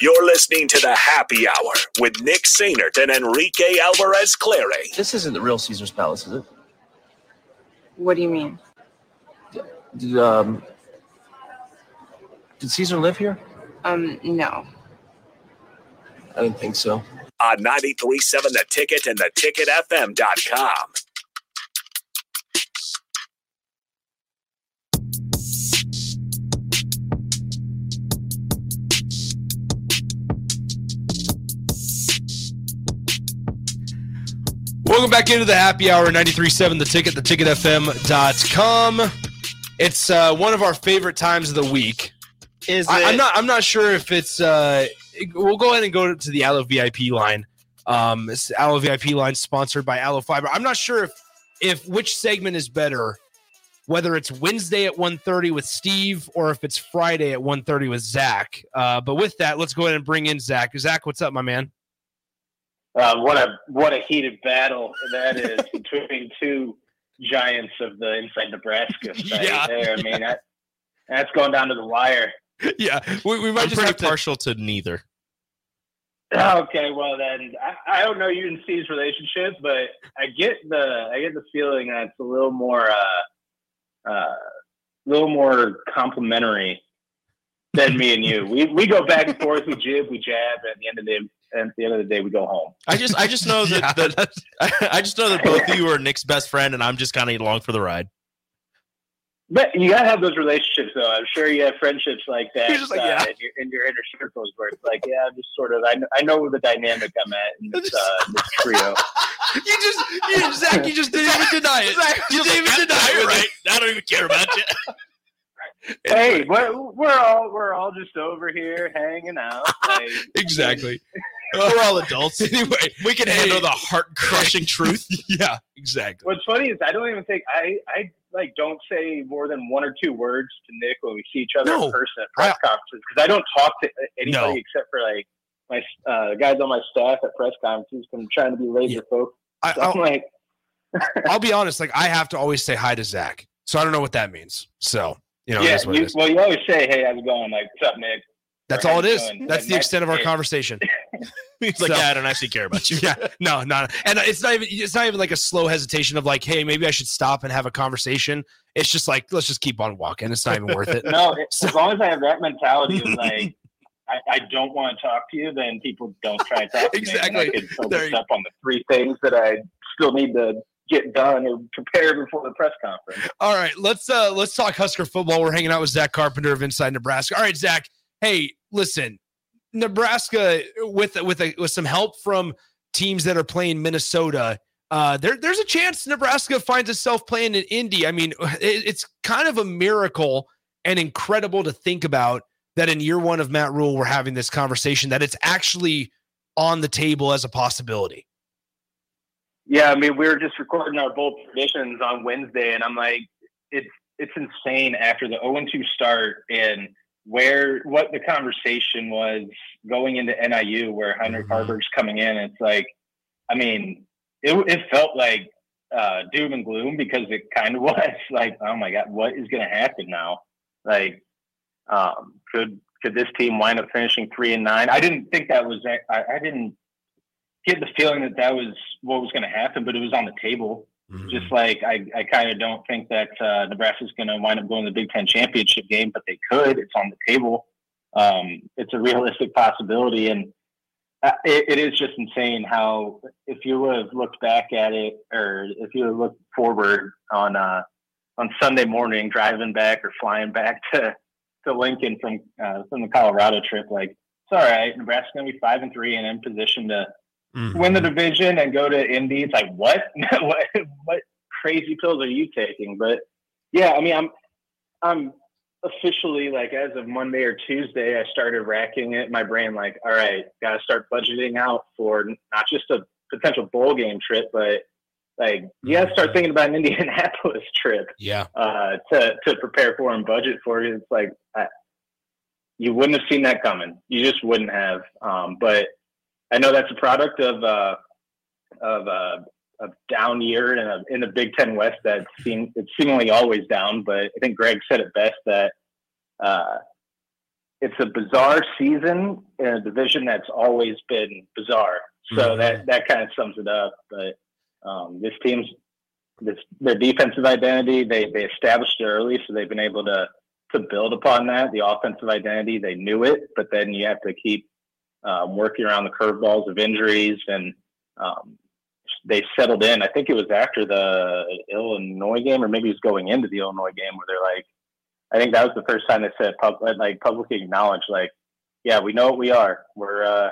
You're listening to the Happy Hour with Nick Sainert and Enrique Alvarez Clary. This isn't the real Caesar's Palace, is it? What do you mean? Did, um, did Caesar live here? Um, no. I didn't think so. On 93.7 The Ticket and theticketfm.com. Welcome back into the happy hour 93.7 The Ticket, theticketfm.com. It's uh, one of our favorite times of the week. Is I, it? I'm not. I'm not sure if it's. Uh, we'll go ahead and go to the Allo VIP line. Um, it's Allo VIP line sponsored by Allo Fiber. I'm not sure if if which segment is better, whether it's Wednesday at 1:30 with Steve or if it's Friday at 1:30 with Zack. Uh, but with that, let's go ahead and bring in Zack. Zack, what's up, my man? Uh, what a what a heated battle that is between two giants of the inside Nebraska site Yeah. there. I mean that that's going down to the wire. yeah, we, we might I'm just pretty have to. partial to neither. Okay, well then I, I don't know you and Steve's relationship, but I get the I get the feeling that it's a little more uh uh a little more complimentary than me and you. We we go back and forth, we jib, we jab, and at the end of the at the end of the day we go home. I just I just know that, Yeah, that I just know that both of you are Nick's best friend, and I'm just kind of along for the ride. But you gotta have those relationships, though. I'm sure you have friendships like that You're just like, uh, yeah. in, your, in your inner circles, where it's like, yeah, I'm just sort of. I know, I know the dynamic I'm at in this, uh, this trio. you just, you, Zack, you just didn't even deny it. You didn't even deny it, right? I don't even care about you. hey, we're, we're all we're all just over here hanging out. Like, Exactly. We're all adults. anyway, We can Hey. handle the heart crushing truth. yeah, exactly. What's funny is I don't even think I I like don't say more than one or two words to Nick when we see each other No. in person at press conferences because I don't talk to anybody No. except for like my uh, guys on my staff at press conferences. 'cause I'm trying to be laser focused. I, So I'm I'll, like, I'll be honest. Like, I have to always say hi to Zack, so I don't know what that means. So, you know, yeah, that's what it you, is. well, you always say, "Hey, how's it going?" Like, "What's up, Nick?" That's all it is. you That's And the extent of our it. conversation. He's like, So- yeah, I don't actually care about you. yeah, no, no, and it's not even. It's not even like a slow hesitation of like, hey, maybe I should stop and have a conversation. It's just like, let's just keep on walking. It's not even worth it. No, it, as long as I have that mentality of like, I, I don't want to talk to you, then people don't try to talk to me. Exactly. I can There focus you- up on the three things that I still need to get done or prepare before the press conference. All right, let's uh let's talk Husker football. We're hanging out with Zack Carpenter of Inside Nebraska. All right, Zack. Hey, listen, Nebraska with with a, with some help from teams that are playing Minnesota. Uh, there, there's a chance Nebraska finds itself playing in Indy. I mean, it, it's kind of a miracle and incredible to think about that in year one of Matt Rhule, we're having this conversation that it's actually on the table as a possibility. Yeah, I mean, we were just recording our bold predictions on Wednesday, and I'm like, it's it's insane after the 0 2 start and where what the conversation was going into NIU, where Heinrich Mhm. Haarberg's coming in. It's like, I mean, it it felt like uh, doom and gloom because it kind of was like, oh my god, what is going to happen now? Like, um, could could this team wind up finishing three and nine? I didn't think that was. I, I didn't get the feeling that that was what was going to happen, but it was on the table. Just like I, I kind of don't think that uh, Nebraska's going to wind up going to the Big Ten championship game, but they could. It's on the table. Um, it's a realistic possibility, and uh, it, it is just insane how if you would have looked back at it, or if you would have looked forward on uh, on Sunday morning, driving back or flying back to to Lincoln from uh, from the Colorado trip, like it's all right. Nebraska's going to be five and three and in position to Mm-hmm. win the division and go to Indy. It's like what? what? What crazy pills are you taking? But yeah, I mean, I'm I'm officially like as of Monday or Tuesday, I started racking it my brain. Like, all right, got to start budgeting out for not just a potential bowl game trip, but like you got to start thinking about an Indianapolis trip Yeah. uh, to to prepare for and budget for it. It's like I, you wouldn't have seen that coming. You just wouldn't have. Um, but I know that's a product of uh, of uh, a down year in a in the Big Ten West that seem it's seemingly always down. But I think Greg said it best that uh, it's a bizarre season in a division that's always been bizarre. So Mhm. that that kind of sums it up. But um, this team's this their defensive identity they they established it early, so they've been able to to build upon that. The offensive identity they knew it, but then you have to keep um, working around the curveballs of injuries and. Um, they settled in. I think it was after the Illinois game, or maybe it was going into the Illinois game, where they're like, I think that was the first time they said pub- like publicly acknowledged, like, yeah, we know what we are. We're, uh,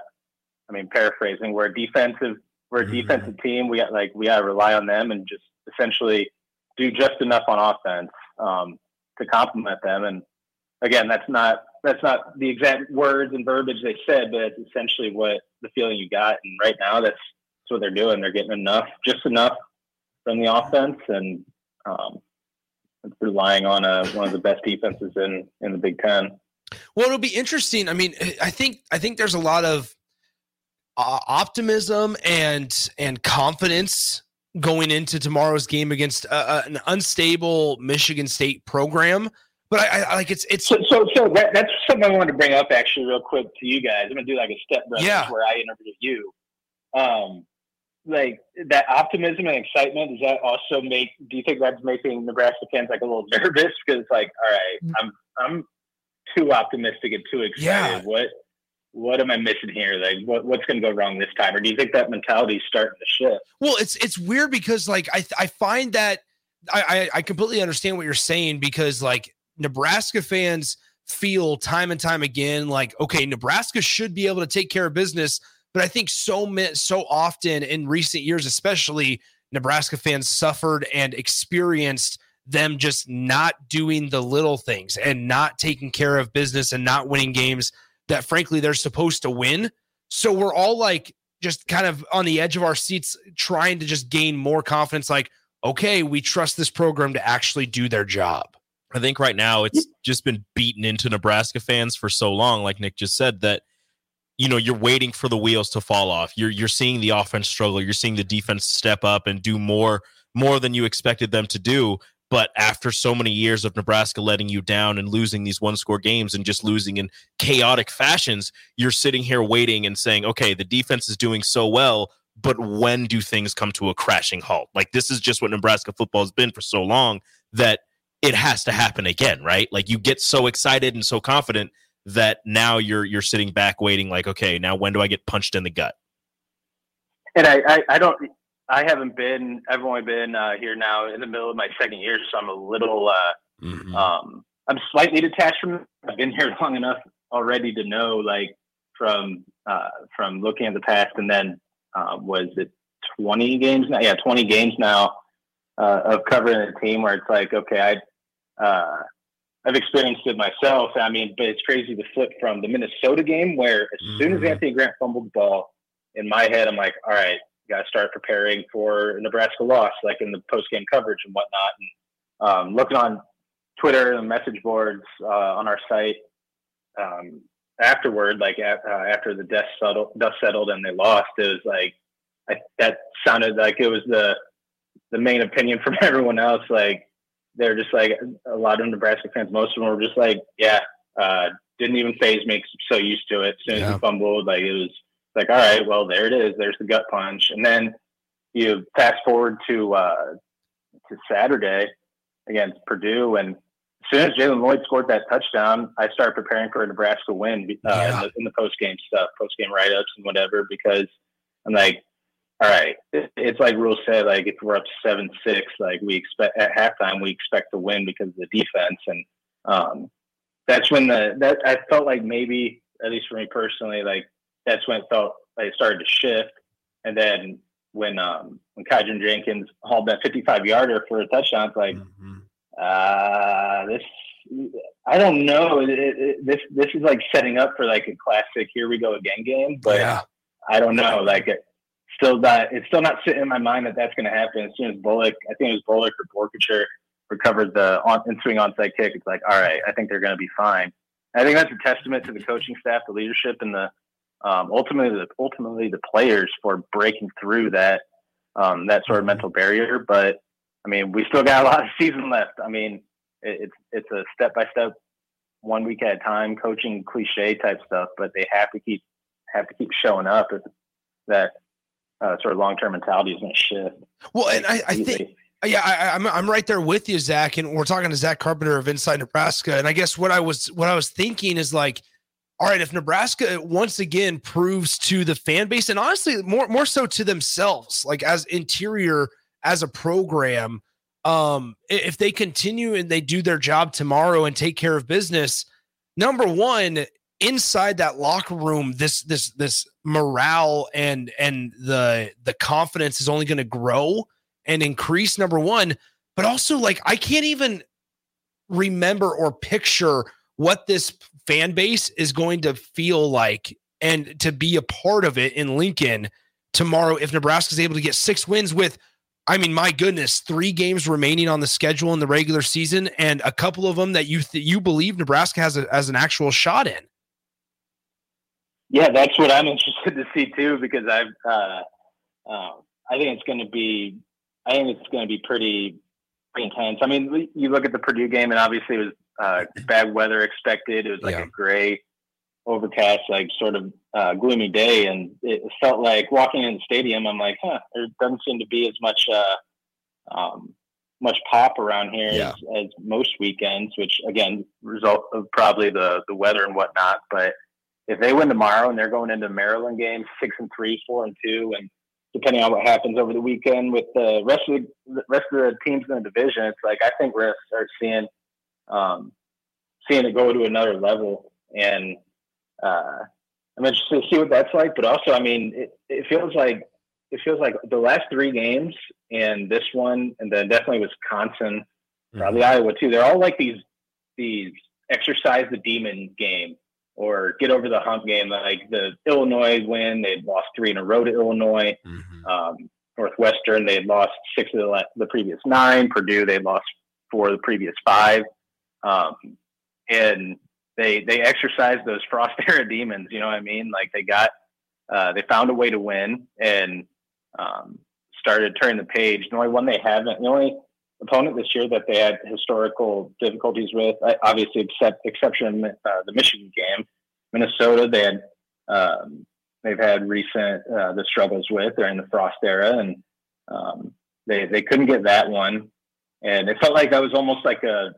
I mean, paraphrasing, we're a defensive, we're a Mhm. defensive team. We got like we got to rely on them and just essentially do just enough on offense um, to complement them. And again, that's not that's not the exact words and verbiage they said, but it's essentially what the feeling you got. And right now, that's that's what they're doing. They're getting enough, just enough from the offense, and um, relying on a, one of the best defenses in in the Big Ten. Well, it'll be interesting. I mean, I think I think there's a lot of uh, optimism and and confidence going into tomorrow's game against uh, uh, an unstable Michigan State program. But I, I like it's it's So, so, so that, that's something I wanted to bring up actually, real quick to you guys. I'm gonna do like a step brothers Yeah. where I interview you. Um, like that optimism and excitement. Does that also make? Do you think that's making Nebraska fans like a little nervous? Because it's like, all right, I'm I'm too optimistic and too excited. Yeah. What what am I missing here? Like, what, what's going to go wrong this time? Or do you think that mentality is starting to shift? Well, it's it's weird because like I I find that I I, I completely understand what you're saying because like Nebraska fans feel time and time again like okay Nebraska should be able to take care of business, but I think so so often in recent years, especially Nebraska fans suffered and experienced them just not doing the little things and not taking care of business and not winning games that frankly they're supposed to win. So we're all like just kind of on the edge of our seats trying to just gain more confidence like okay we trust this program to actually do their job I think right now it's just been beaten into Nebraska fans for so long, like Nick just said, that you know you're waiting for the wheels to fall off. You're you're seeing the offense struggle. You're seeing the defense step up and do more more than you expected them to do. But after so many years of Nebraska letting you down and losing these one score games and just losing in chaotic fashions, you're sitting here waiting and saying, okay, the defense is doing so well, but when do things come to a crashing halt? Like this is just what Nebraska football has been for so long that it has to happen again, right? Like you get so excited and so confident that now you're you're sitting back waiting like, okay, now when do I get punched in the gut? And I, I, I don't, I haven't been, I've only been uh, here now in the middle of my second year, so I'm a little, uh, um, I'm slightly detached from. it. I've been here long enough already to know, like, from uh, from looking at the past, and then uh, was it 20 games now? Yeah, 20 games now uh, of covering a team where it's like, okay, I, uh, I've experienced it myself. I mean, but it's crazy to flip from the Minnesota game where as soon as Mhm. Anthony Grant fumbled the ball, in my head, I'm like, all right, got to start preparing for a Nebraska loss, like in the post game coverage and whatnot. And um, looking on Twitter and message boards uh, on our site um, afterward, like a- uh, after the dust settled, dust settled and they lost, it was like I, that sounded like it was the the main opinion from everyone else. Like they're just like a lot of Nebraska fans. Most of them were just like, yeah, uh, didn't even phase me. so used to it. As soon as Yeah. he fumbled, like it was like, all right, well, there it is. There's the gut punch. And then you fast forward to uh, to Saturday against Purdue, and as soon as Jaylen Lloyd scored that touchdown, I started preparing for a Nebraska win uh, Yeah. in the, in the post game stuff, post game write ups and whatever, because I'm like, all right, it's like Rhule said, like if we're up seven six, like we expect at halftime, we expect to win because of the defense, and um, that's when the that I felt like maybe at least for me personally, like that's when it felt like it started to shift, and then when um when Kydron Jenkins hauled that 55 yarder for a touchdown, it's like Mhm. uh, this I don't know. It, it, it, this this is like setting up for like a classic "Here we go again" game, but yeah I don't know. Like it still not it's still not sitting in my mind that that's going to happen. As soon as Bullock, I think it was Bullock or Borkature recovered the on in swing onside kick. It's like, all right, I think they're going to be fine. I think that's a testament to the coaching staff, the leadership, and the um, ultimately the ultimately the players for breaking through that um, that sort of mental barrier. But I mean, we still got a lot of season left. I mean, it, it's it's a step by step one week at a time, coaching cliche type stuff, but they have to keep have to keep showing up that uh, sort of long term mentality is going to shift. Well, and I, I think yeah, I, I'm I'm right there with you, Zack, and we're talking to Zack Carpenter of Inside Nebraska. And I guess what I was what I was thinking is like, all right, if Nebraska once again proves to the fan base, and honestly, more more so to themselves, like as interior as a program, um, if they continue and they do their job tomorrow and take care of business, number one, inside that locker room, this this this morale and and the the confidence is only going to grow and increase number one. But also like i can't even remember or picture what this fan base is going to feel like and to be a part of it in lincoln tomorrow if nebraska's able to get six wins with i mean my goodness three games remaining on the schedule in the regular season and a couple of them that you th- you believe nebraska has a, as an actual shot in Yeah, that's what I'm interested to see too, because I've, uh, uh, I think it's going to be, I think it's going to be pretty, intense. I mean, you look at the Purdue game, and obviously it was uh, bad weather expected. It was like Yeah. a gray, overcast, like sort of uh, gloomy day, and it felt like walking in the stadium. I'm like, huh, there doesn't seem to be as much, uh, um, much pop around here Yeah. as, as most weekends, which again, result of probably the the weather and whatnot, but if they win tomorrow and they're going into Maryland game six and three, four and two, and depending on what happens over the weekend with the rest of the, the rest of the teams in the division, it's like I think we're gonna start seeing um, seeing it go to another level, and uh, I'm interested to see what that's like. But also, I mean, it, it feels like it feels like the last three games and this one, and then definitely Wisconsin, probably Iowa too. They're all like these these exercise the demon game or get over the hump game. Like the Illinois win, they would lost three in a row to Illinois. Um, Northwestern, they had lost six of the, the previous nine. Purdue, they lost four of the previous five. Um, and they they exercised those frost era demons. You know what I mean? Like they got uh, they found a way to win and um, started turning the page. The only one they haven't, the only opponent this year that they had historical difficulties with, I- obviously except exception uh, the Michigan game, Minnesota. They had um, they've had recent uh, the struggles with during the Frost era, and um, they they couldn't get that one, and it felt like that was almost like a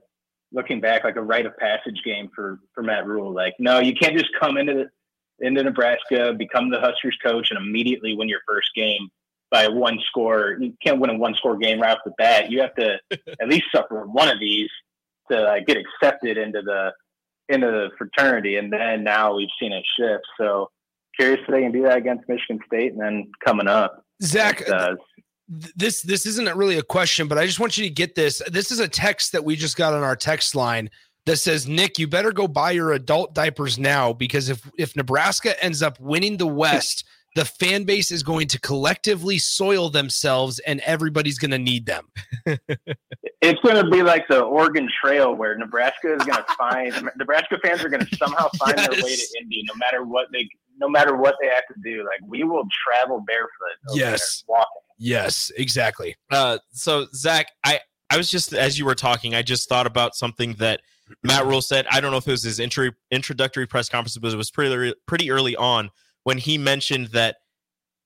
looking back like a rite of passage game for for Matt Rhule. Like, no, you can't just come into the, into Nebraska, become the Huskers coach, and immediately win your first game by one score. You can't win a one score game right off the bat. You have to at least suffer one of these to uh, get accepted into the into the fraternity, and then now we've seen it shift. So curious if they can do that against Michigan State, and then coming up, zack this this isn't really a question, but I just want you to get this. This is a text that we just got on our text line that says, "Nick, you better go buy your adult diapers now because if if Nebraska ends up winning the West, the fan base is going to collectively soil themselves, and everybody's going to need them." it's going to be like the Oregon Trail, where Nebraska is going to find Nebraska fans are going to somehow find their way to Indy, no matter what they no matter what they have to do. Like we will travel barefoot. Yes. walking. Yes, exactly. Uh, so Zack, I I was just as you were talking, I just thought about something that Matt Rhule said. I don't know if it was his intro, introductory press conference, but it was pretty pretty early on when he mentioned that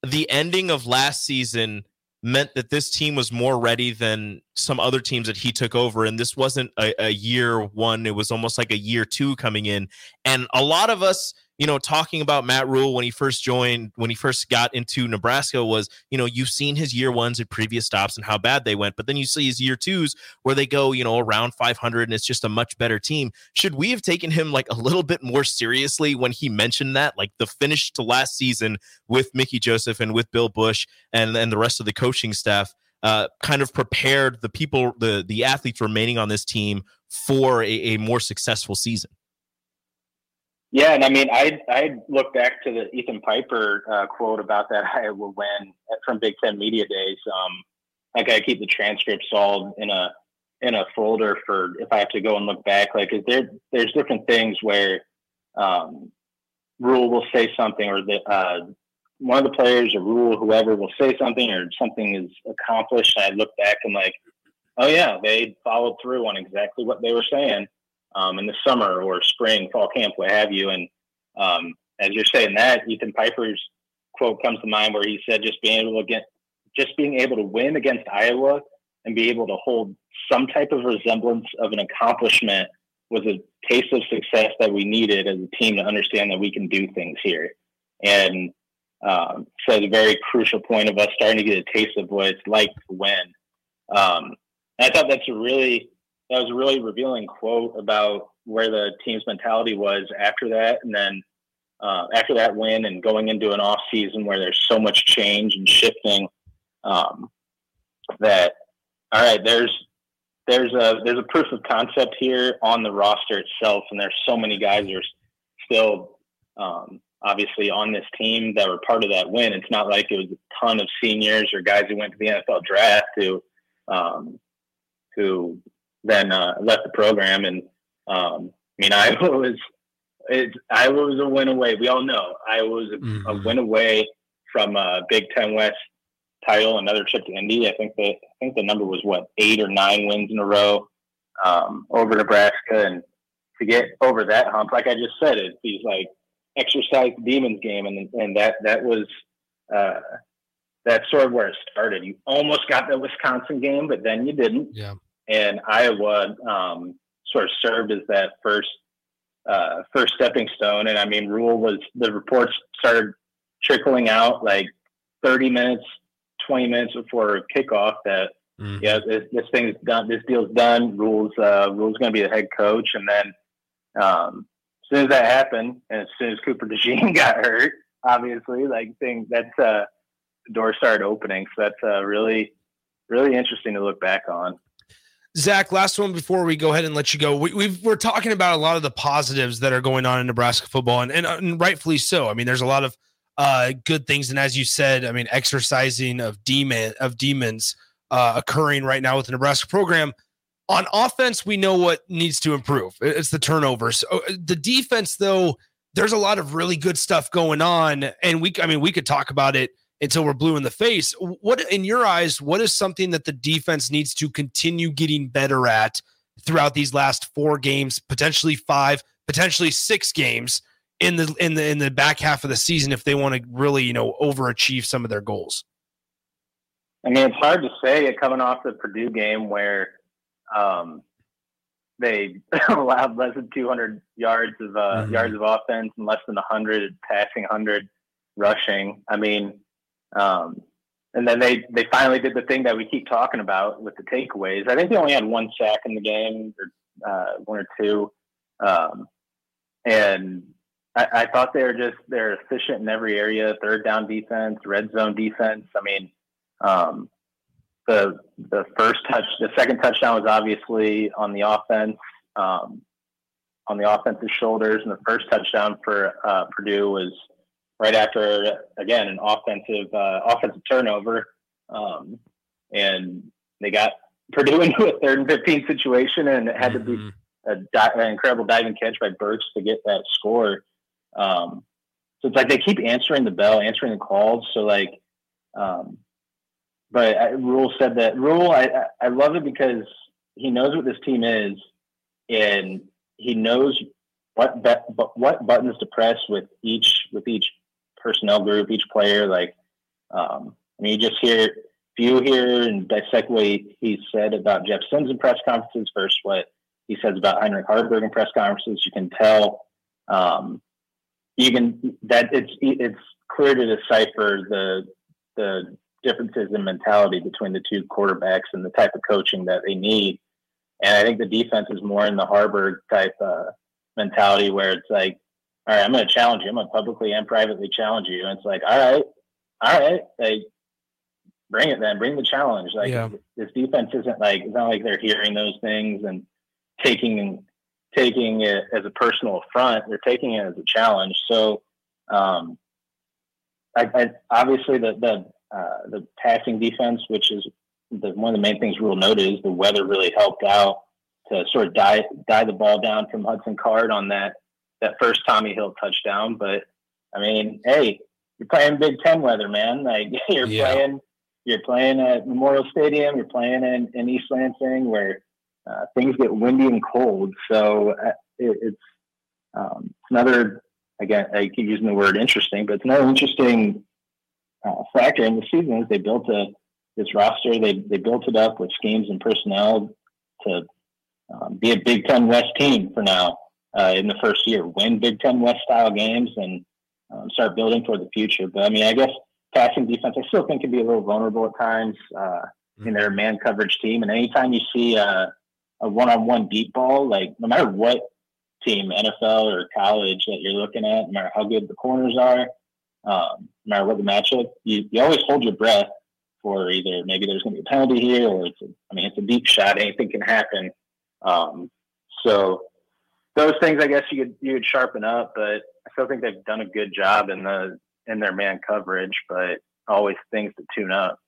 the ending of last season meant that this team was more ready than some other teams that he took over, and this wasn't a, a year one; it was almost like a year two coming in. And a lot of us, you know, talking about Matt Rhule when he first joined, when he first got into Nebraska, was you know you've seen his year ones at previous stops and how bad they went, but then you see his year twos where they go, you know, around 500 and it's just a much better team. Should we have taken him like a little bit more seriously when he mentioned that, like the finish to last season with Mickey Joseph and with Bill Busch and and the rest of the coaching staff? Uh, kind of prepared the people, the the athletes remaining on this team for a, a more successful season. Yeah, and I mean, I I look back to the Ethan Piper uh, quote about that Iowa win from Big Ten Media Days. Um, like I keep the transcripts all in a in a folder for if I have to go and look back. Like, is there there's different things where um, Rhule will say something, or the uh, one of the players, or Rhule, whoever, will say something, or something is accomplished. And I look back and like, oh yeah, they followed through on exactly what they were saying um, in the summer or spring, fall camp, what have you. And um, as you're saying that, Ethan Piper's quote comes to mind where he said, "Just being able to get, just being able to win against Iowa and be able to hold some type of resemblance of an accomplishment was a taste of success that we needed as a team to understand that we can do things here." And um, so it's a very crucial point of us starting to get a taste of what it's like to win. Um, I thought that's a really that was a really revealing quote about where the team's mentality was after that, and then uh, after that win and going into an off season where there's so much change and shifting. Um, that all right, there's there's a there's a proof of concept here on the roster itself, and there's so many guys that are still um, obviously on this team that were part of that win. It's not like it was a ton of seniors or guys who went to the NFL draft who um, who then uh, left the program. And um, I mean, Iowa was it, Iowa was a win away. We all know Iowa was a, mm-hmm. a win away from a Big Ten West title, another trip to Indy. I think the I think the number was what eight or nine wins in a row um, over Nebraska, and to get over that hump, like I just said, it he's like exercise demons game, and and that that was uh, that's sort of where it started. You almost got the Wisconsin game, but then you didn't. Yeah. And Iowa um, sort of served as that first uh, first stepping stone. And I mean, Rhule was the reports started trickling out like 30 minutes, 20 minutes before kickoff that mm-hmm. yeah, this, this thing's done, this deal's done. Rhule's uh, Rhule's going to be the head coach, and then um, as soon as that happened, and as soon as Cooper DeJean got hurt, obviously, like things that's uh, the door started opening. So that's uh, really, really interesting to look back on. Zack, last one before we go ahead and let you go. We, we are talking about a lot of the positives that are going on in Nebraska football, and, and, and rightfully so. I mean, there's a lot of uh, good things, and as you said, I mean, exercising of demon of demons uh, occurring right now with the Nebraska program. On offense, we know what needs to improve. It's the turnovers. Uh, the defense, though, there's a lot of really good stuff going on, and we, I mean, we could talk about it until we're blue in the face. What, in your eyes, what is something that the defense needs to continue getting better at throughout these last four games, potentially five, potentially six games in the in the in the back half of the season if they want to really you know overachieve some of their goals? I mean, it's hard to say it coming off the Purdue game where um, they allowed less than 200 yards of uh, mm-hmm. yards of offense and less than 100 passing, 100 rushing. I mean, um, and then they they finally did the thing that we keep talking about with the takeaways. I think they only had one sack in the game, or uh, one or two, um, and I, I, thought they were just they're efficient in every area. Third down defense, red zone defense. I mean, um, the the first touch, the second touchdown was obviously on the offense, um, on the offensive shoulders, and the first touchdown for uh, Purdue was right after again an offensive uh, offensive turnover, um, and they got Purdue into a third and fifteen situation, and it had to be mm-hmm. a di- an incredible diving catch by Burks to get that score. Um, so it's like they keep answering the bell, answering the calls. So like, um, but I, Rhule said that Rhule. I I love it because he knows what this team is, and he knows what but what buttons to press with each with each personnel group, each player. Like, um, I mean, you just hear, if you hear and dissect what he said about Jeff Sims in press conferences versus what he says about Heinrich Haarberg in press conferences, you can tell, um, you can, that it's, it's clear to decipher the, the differences in mentality between the two quarterbacks and the type of coaching that they need. And I think the defense is more in the Haarberg type uh, mentality where it's like, all right, I'm going to challenge you. I'm going to publicly and privately challenge you. And it's like, all right, all right, like, bring it then, bring the challenge. Like yeah. this defense isn't like, it's not like they're hearing those things and taking, taking it as a personal affront. They're taking it as a challenge. So, um, I, I obviously the, the, uh, the passing defense, which is the, one of the main things Rhule noted is the weather really helped out to sort of die, die the ball down from Hudson Card on that that first Tommi Hill touchdown. But I mean, hey, you're playing Big Ten weather, man. Like you're yeah. playing, you're playing at Memorial Stadium. You're playing in, in East Lansing, where uh, things get windy and cold. So uh, it, it's um, another again. I keep using the word interesting, but it's another interesting uh, factor in the season is they built a this roster. They they built it up with schemes and personnel to um, be a Big Ten West team for now uh, in the first year, win Big Ten West style games, and um, start building for the future. But I mean, I guess passing defense, I still think can be a little vulnerable at times uh, in their man coverage team. And anytime you see a, a one-on-one deep ball, like no matter what team, NFL or college that you're looking at, no matter how good the corners are, um, no matter what the matchup, you, you always hold your breath for either maybe there's going to be a penalty here or it's a, I mean it's a deep shot, anything can happen. Um, so those things I guess you could you would sharpen up, but I still think they've done a good job in the in their man coverage, but always things to tune up.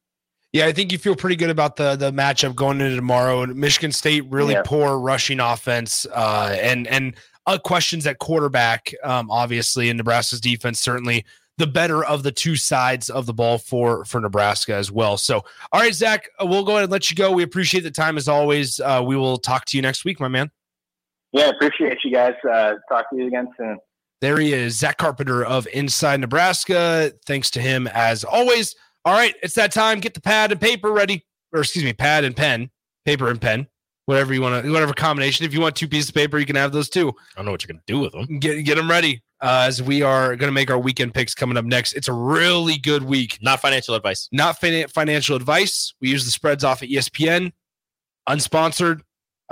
Yeah, I think you feel pretty good about the the matchup going into tomorrow. And Michigan State really Yeah. poor rushing offense, uh, and and uh, questions at quarterback, um, obviously, and Nebraska's defense certainly the better of the two sides of the ball for for Nebraska as well. So, all right, Zack, we'll go ahead and let you go. We appreciate the time as always. Uh, we will talk to you next week, my man. Yeah, appreciate you guys. Uh, talk to you again soon. There he is, Zack Carpenter of Inside Nebraska. Thanks to him as always. All right, it's that time. Get the pad and paper ready, or excuse me, pad and pen, paper and pen, whatever you want to, whatever combination. If you want two pieces of paper, you can have those too. I don't know what you're gonna do with them. Get get them ready uh, as we are going to make our weekend picks coming up next. It's a really good week. Not financial advice. Not fin- financial advice. We use the spreads off at ESPN, unsponsored.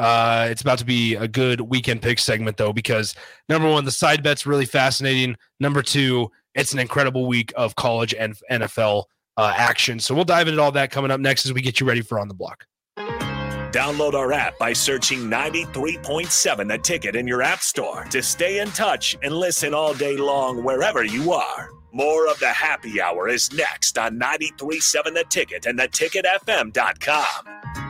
Uh, it's about to be a good weekend pick segment though, because number one, the side bet's really fascinating. Number two, it's an incredible week of college and NFL uh, action. So we'll dive into all that coming up next as we get you ready for on the block. Download our app by searching 93.7 The Ticket in your app store to stay in touch and listen all day long wherever you are. More of the happy hour is next on 93.7 The Ticket and theticketfm.com.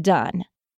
done.